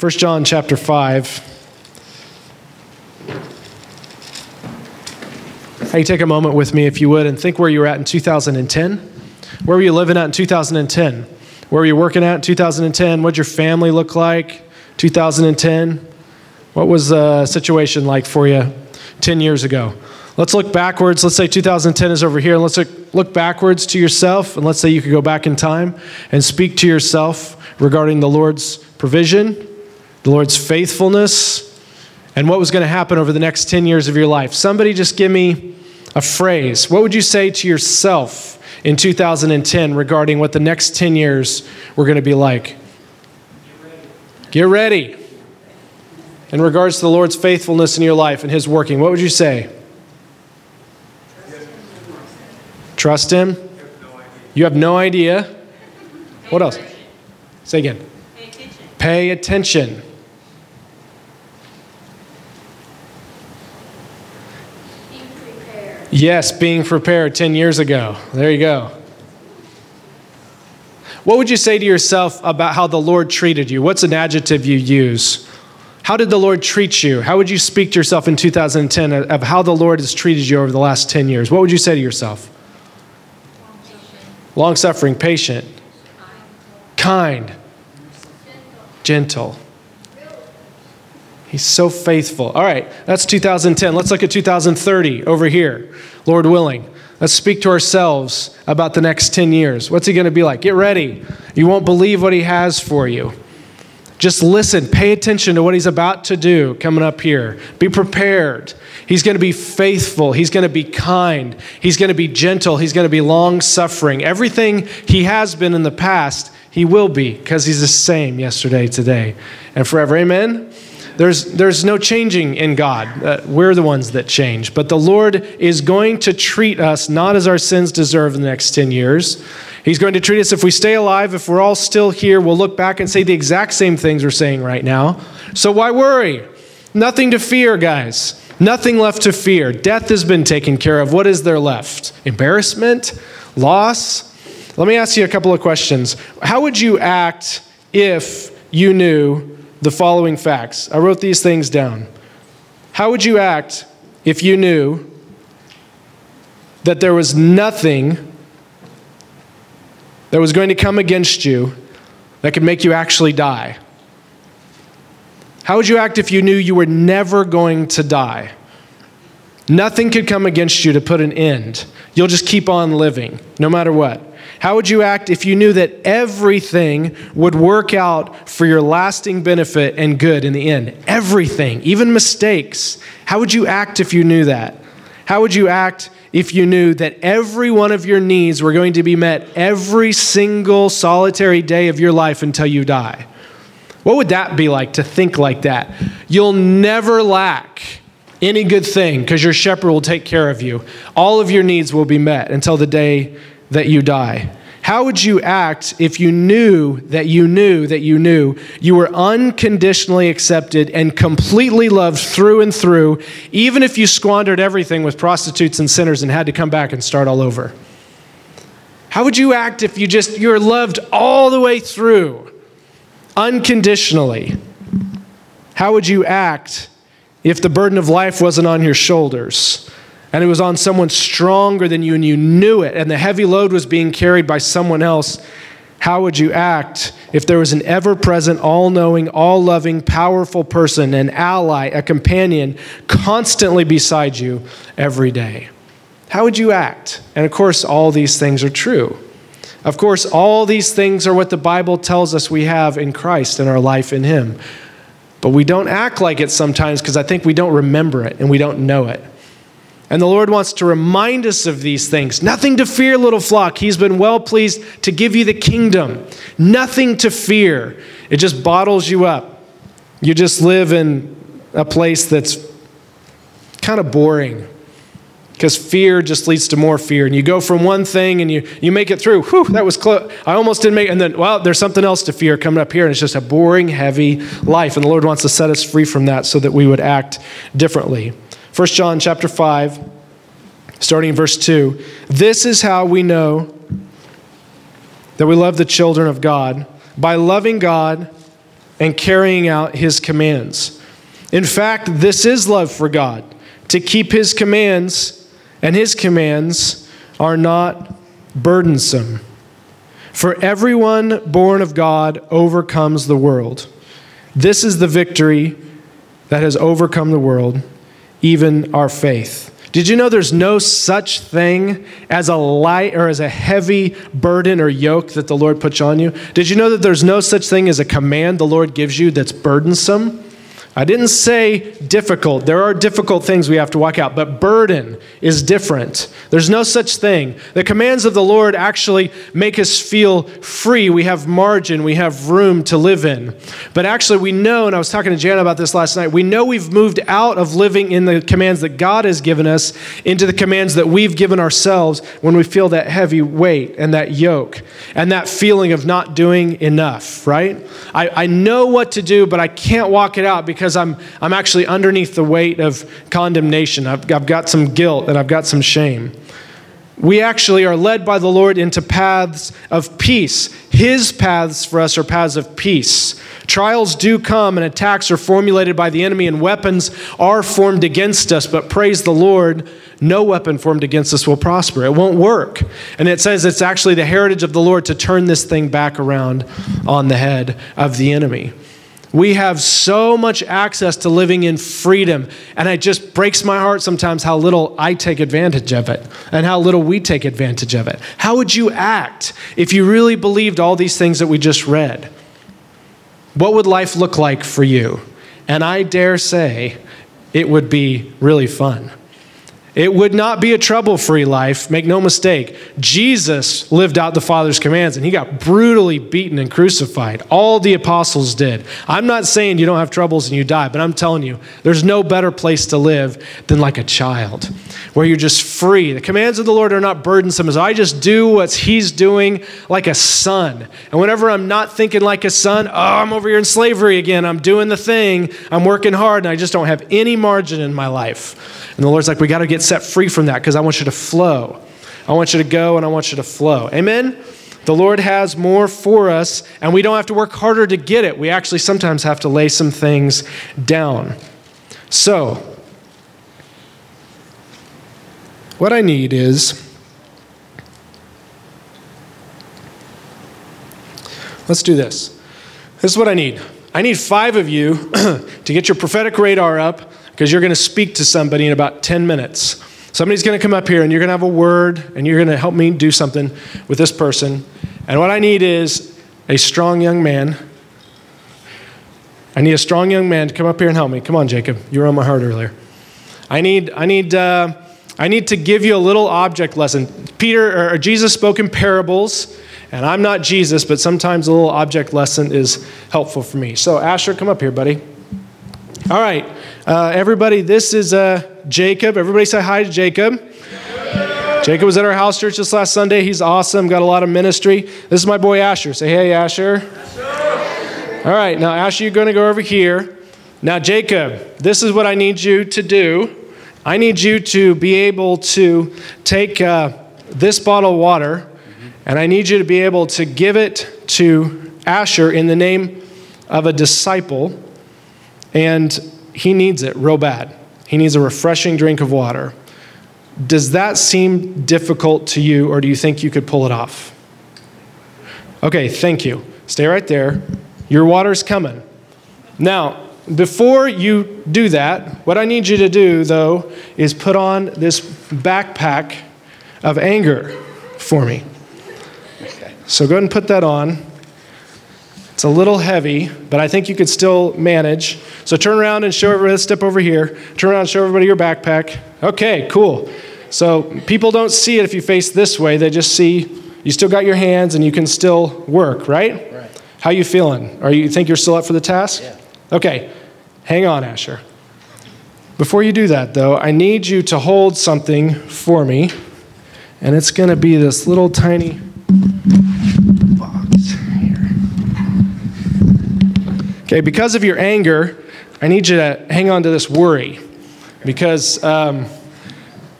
1 John chapter 5. Hey, take a moment with me, if you would, and think where you were at in 2010. Where were you living at in 2010? Where were you working at in 2010? What did your family look like 2010? What was the situation like for you 10 years ago? Let's look backwards. Let's say 2010 is over here. Let's look, look backwards to yourself. And let's say you could go back in time and speak to yourself regarding the Lord's provision, the Lord's faithfulness, and what was going to happen over the next 10 years of your life. Somebody just give me a phrase. What would you say to yourself in 2010 regarding what the next 10 years were going to be like? Get ready. In regards to the Lord's faithfulness in your life and His working, what would you say? Trust Him? You have no idea. What else? Say again. Pay attention. Yes, being prepared 10 years ago. There you go. What would you say to yourself about how the Lord treated you? What's an adjective you use? How did the Lord treat you? How would you speak to yourself in 2010 of how the Lord has treated you over the last 10 years? What would you say to yourself? Long suffering, patient, kind, gentle. He's so faithful. All right, that's 2010. Let's look at 2030 over here, Lord willing. Let's speak to ourselves about the next 10 years. What's he going to be like? Get ready. You won't believe what he has for you. Just listen, pay attention to what he's about to do coming up here. Be prepared. He's going to be faithful. He's going to be kind. He's going to be gentle. He's going to be long suffering. Everything he has been in the past, he will be because he's the same yesterday, today, and forever. Amen. There's, there's no changing in God. Uh, we're the ones that change. But the Lord is going to treat us not as our sins deserve in the next 10 years. He's going to treat us, if we stay alive, if we're all still here, we'll look back and say the exact same things we're saying right now. So why worry? Nothing to fear, guys. Nothing left to fear. Death has been taken care of. What is there left? Embarrassment? Loss? Let me ask you a couple of questions. How would you act if you knew the following facts. I wrote these things down. How would you act if you knew that there was nothing that was going to come against you that could make you actually die? How would you act if you knew you were never going to die? Nothing could come against you to put an end. You'll just keep on living, no matter what. How would you act if you knew that everything would work out for your lasting benefit and good in the end? Everything, even mistakes. How would you act if you knew that? How would you act if you knew that every one of your needs were going to be met every single solitary day of your life until you die? What would that be like to think like that? You'll never lack any good thing because your shepherd will take care of you. All of your needs will be met until the day that you die? How would you act if you knew that you knew that you knew you were unconditionally accepted and completely loved through and through, even if you squandered everything with prostitutes and sinners and had to come back and start all over? How would you act if you just you're loved all the way through unconditionally? How would you act if the burden of life wasn't on your shoulders? And it was on someone stronger than you and you knew it, and the heavy load was being carried by someone else, how would you act if there was an ever present, all knowing, all loving, powerful person, an ally, a companion constantly beside you every day? How would you act? And of course, all these things are true. Of course, all these things are what the Bible tells us we have in Christ and our life in Him. But we don't act like it sometimes because I think we don't remember it and we don't know it. And the Lord wants to remind us of these things. Nothing to fear, little flock. He's been well pleased to give you the kingdom. Nothing to fear. It just bottles you up. You just live in a place that's kind of boring because fear just leads to more fear. And you go from one thing and you, you make it through. Whew, that was close. I almost didn't make it. And then, well, there's something else to fear coming up here. And it's just a boring, heavy life. And the Lord wants to set us free from that so that we would act differently. 1 John chapter 5, starting in verse 2. This is how we know that we love the children of God by loving God and carrying out his commands. In fact, this is love for God to keep his commands, and his commands are not burdensome. For everyone born of God overcomes the world. This is the victory that has overcome the world, even our faith. Did you know there's no such thing as a light or as a heavy burden or yoke that the Lord puts on you? Did you know that there's no such thing as a command the Lord gives you that's burdensome? I didn't say difficult. There are difficult things we have to walk out, but burden is different. There's no such thing. The commands of the Lord actually make us feel free. We have margin, we have room to live in. But actually, we know, and I was talking to Jana about this last night, we know we've moved out of living in the commands that God has given us into the commands that we've given ourselves when we feel that heavy weight and that yoke and that feeling of not doing enough, right? I, I know what to do, but I can't walk it out because because I'm, I'm actually underneath the weight of condemnation. I've, I've got some guilt and I've got some shame. We actually are led by the Lord into paths of peace. His paths for us are paths of peace. Trials do come and attacks are formulated by the enemy and weapons are formed against us, but praise the Lord, no weapon formed against us will prosper. It won't work. And it says it's actually the heritage of the Lord to turn this thing back around on the head of the enemy. We have so much access to living in freedom, and it just breaks my heart sometimes how little I take advantage of it and how little we take advantage of it. How would you act if you really believed all these things that we just read? What would life look like for you? And I dare say it would be really fun. It would not be a trouble free life, make no mistake. Jesus lived out the Father's commands and he got brutally beaten and crucified. All the apostles did. I'm not saying you don't have troubles and you die, but I'm telling you, there's no better place to live than like a child, where you're just free. The commands of the Lord are not burdensome, as I just do what he's doing like a son. And whenever I'm not thinking like a son, oh, I'm over here in slavery again. I'm doing the thing, I'm working hard, and I just don't have any margin in my life. And the Lord's like, we got to get set free from that because I want you to flow. I want you to go and I want you to flow. Amen? The Lord has more for us, and we don't have to work harder to get it. We actually sometimes have to lay some things down. So, what I need is let's do this. This is what I need. I need five of you to get your prophetic radar up because you're going to speak to somebody in about 10 minutes. Somebody's going to come up here and you're going to have a word and you're going to help me do something with this person. And what I need is a strong young man. I need a strong young man to come up here and help me. Come on, Jacob. You were on my heart earlier. I need, I need, uh, I need to give you a little object lesson. Peter or Jesus spoke in parables, and I'm not Jesus, but sometimes a little object lesson is helpful for me. So, Asher, come up here, buddy. All right. Uh, everybody, this is uh, Jacob. Everybody say hi to Jacob. Jacob was at our house church this last Sunday. He's awesome, got a lot of ministry. This is my boy Asher. Say hey, Asher. All right, now, Asher, you're going to go over here. Now, Jacob, this is what I need you to do. I need you to be able to take uh, this bottle of water, and I need you to be able to give it to Asher in the name of a disciple. And he needs it real bad. He needs a refreshing drink of water. Does that seem difficult to you, or do you think you could pull it off? Okay, thank you. Stay right there. Your water's coming. Now, before you do that, what I need you to do, though, is put on this backpack of anger for me. So go ahead and put that on. It's a little heavy, but I think you could still manage. So turn around and show everybody, let's step over here. Turn around and show everybody your backpack. Okay, cool. So people don't see it if you face this way. They just see you still got your hands and you can still work, right? Right. How you feeling? Are you think you're still up for the task? Yeah. Okay. Hang on, Asher. Before you do that, though, I need you to hold something for me. And it's going to be this little tiny Okay, because of your anger, I need you to hang on to this worry because um,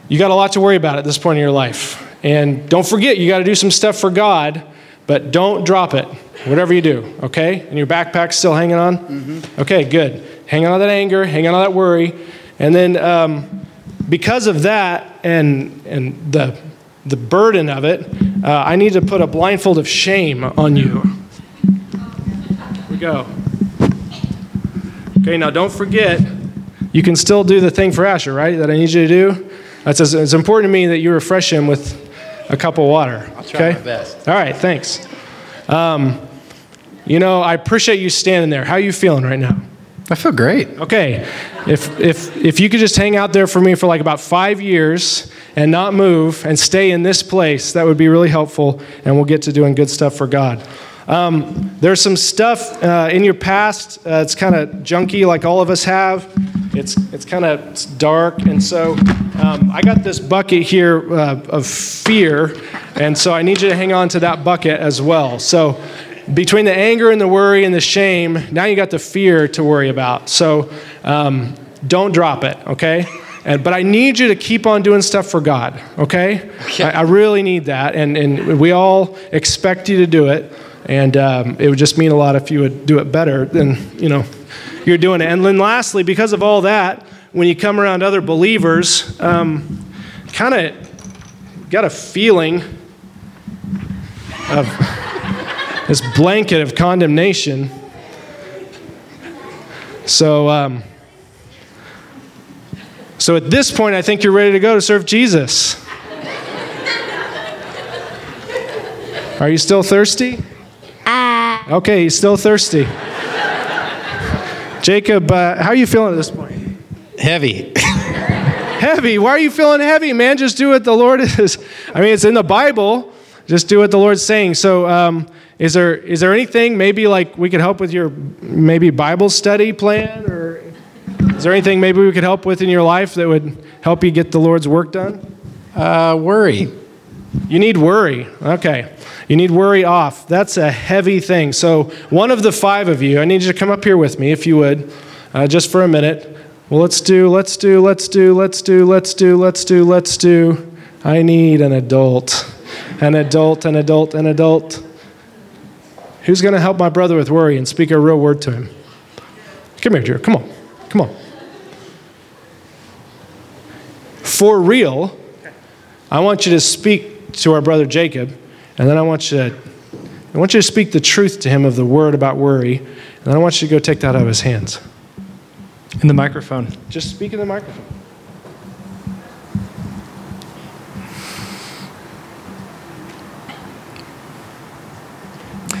you got a lot to worry about at this point in your life. And don't forget, you got to do some stuff for God, but don't drop it. whatever you do, okay? And your backpack's still hanging on? Mm-hmm. Okay, good. Hang on to that anger, hang on to that worry. And then um, because of that and, and the, the burden of it, uh, I need to put a blindfold of shame on you. Here we go. Okay, now don't forget, you can still do the thing for Asher, right? That I need you to do. That's it's important to me that you refresh him with a cup of water. I'll try okay? my best. All right, thanks. Um, you know, I appreciate you standing there. How are you feeling right now? I feel great. Okay, if, if, if you could just hang out there for me for like about five years and not move and stay in this place, that would be really helpful, and we'll get to doing good stuff for God. Um, there's some stuff uh, in your past. Uh, it's kind of junky, like all of us have. It's it's kind of dark, and so um, I got this bucket here uh, of fear, and so I need you to hang on to that bucket as well. So between the anger and the worry and the shame, now you got the fear to worry about. So um, don't drop it, okay? And, but I need you to keep on doing stuff for God, okay? Okay. I, I really need that, and, and we all expect you to do it. And um, it would just mean a lot if you would do it better than you know you're doing it. And then lastly, because of all that, when you come around other believers, um, kind of got a feeling of this blanket of condemnation. So, um, so at this point, I think you're ready to go to serve Jesus. Are you still thirsty? Okay, he's still thirsty. Jacob, uh, how are you feeling at this point? Heavy. Heavy. Why are you feeling heavy, man? Just do what the Lord is. I mean, it's in the Bible. Just do what the Lord's saying. So, um, is there is there anything maybe like we could help with your maybe Bible study plan, or is there anything maybe we could help with in your life that would help you get the Lord's work done? Uh, worry. You need worry. Okay. You need worry off. That's a heavy thing. So, one of the five of you, I need you to come up here with me, if you would, uh, just for a minute. Well, let's do, let's do, let's do, let's do, let's do, let's do, let's do. I need an adult. An adult, an adult, an adult. Who's going to help my brother with worry and speak a real word to him? Come here, Drew. Come on. Come on. For real, I want you to speak to our brother Jacob, and then I want you to, I want you to speak the truth to him of the word about worry, and then I want you to go take that out of his hands. In the microphone. Just speak in the microphone.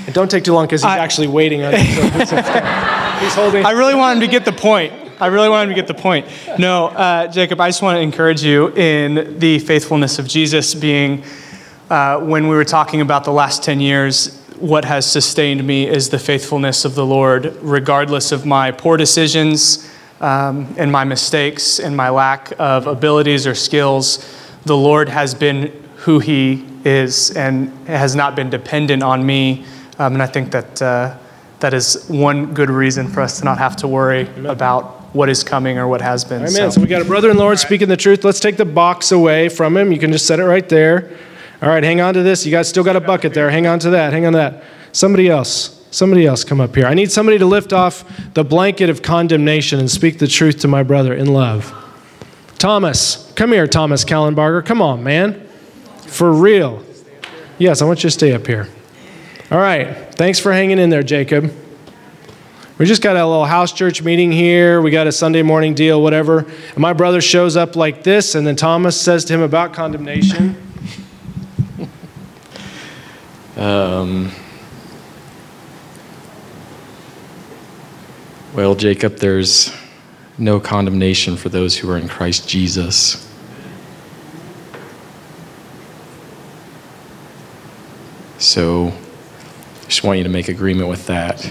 And don't take too long because he's I- actually waiting on you. So he's holding. I really want him to get the point. I really want him to get the point. No, uh, Jacob, I just want to encourage you in the faithfulness of Jesus being, uh, when we were talking about the last 10 years, what has sustained me is the faithfulness of the Lord, regardless of my poor decisions um, and my mistakes and my lack of abilities or skills. The Lord has been who He is and has not been dependent on me. Um, and I think that uh, that is one good reason for us to not have to worry about what is coming or what has been. Amen. So we got a brother in the Lord speaking the truth. Let's take the box away from him. You can just set it right there. All right, hang on to this. You guys still got a bucket there. Hang on to that. Hang on to that. Somebody else. Somebody else come up here. I need somebody to lift off the blanket of condemnation and speak the truth to my brother in love. Thomas, come here, Thomas Kallenbarger. Come on, man. For real. Yes, I want you to stay up here. All right. Thanks for hanging in there, Jacob. We just got a little house church meeting here. We got a Sunday morning deal, whatever. And my brother shows up like this, and then Thomas says to him about condemnation. Um, well, Jacob, there's no condemnation for those who are in Christ Jesus. So, just want you to make agreement with that.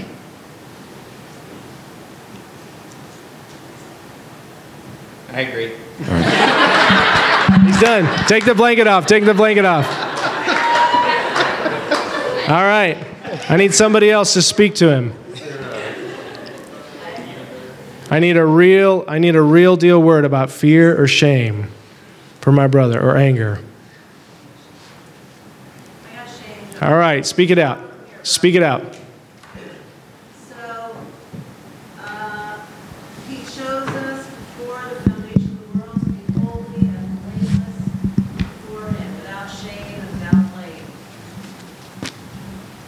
I agree. He's done. Take the blanket off. Take the blanket off. All right. I need somebody else to speak to him. I need a real I need a real deal word about fear or shame for my brother or anger. All right, speak it out. Speak it out. So, uh, he chose us before the foundation of the world to be holy and blameless before him, without shame and without blame.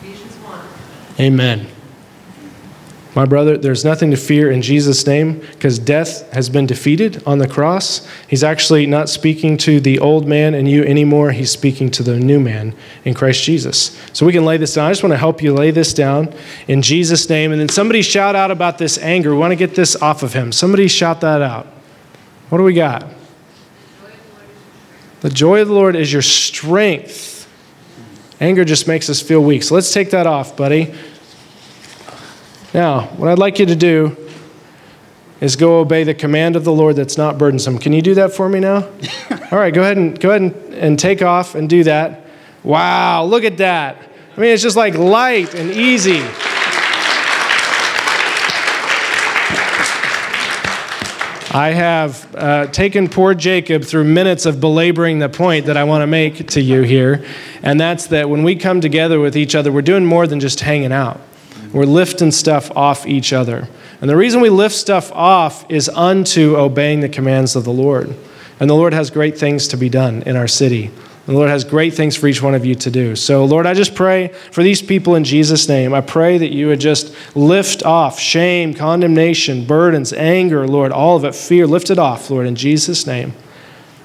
Ephesians 1. Amen. My brother, there's nothing to fear in Jesus' name because death has been defeated on the cross. He's actually not speaking to the old man and you anymore. He's speaking to the new man in Christ Jesus. So we can lay this down. I just want to help you lay this down in Jesus' name. And then somebody shout out about this anger. We want to get this off of him. Somebody shout that out. What do we got? The joy of the Lord is your strength. Anger just makes us feel weak. So let's take that off, buddy. Now, what I'd like you to do is go obey the command of the Lord that's not burdensome. Can you do that for me now? All right, go ahead and go ahead and, and take off and do that. Wow, look at that. I mean, it's just like light and easy. I have uh, taken poor Jacob through minutes of belaboring the point that I want to make to you here, and that's that when we come together with each other, we're doing more than just hanging out. We're lifting stuff off each other. And the reason we lift stuff off is unto obeying the commands of the Lord. And the Lord has great things to be done in our city. The Lord has great things for each one of you to do. So, Lord, I just pray for these people in Jesus' name. I pray that you would just lift off shame, condemnation, burdens, anger, Lord, all of it, fear. Lift it off, Lord, in Jesus' name.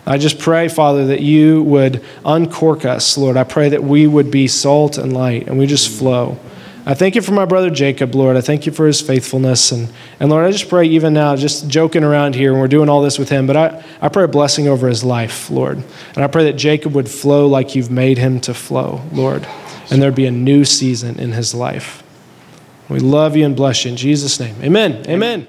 I just pray, Father, that you would uncork us, Lord. I pray that we would be salt and light and we just flow. I thank you for my brother Jacob, Lord. I thank you for his faithfulness. And, and Lord, I just pray even now, just joking around here, and we're doing all this with him, but I, I pray a blessing over his life, Lord. And I pray that Jacob would flow like you've made him to flow, Lord. And there'd be a new season in his life. We love you and bless you in Jesus' name. Amen. Amen.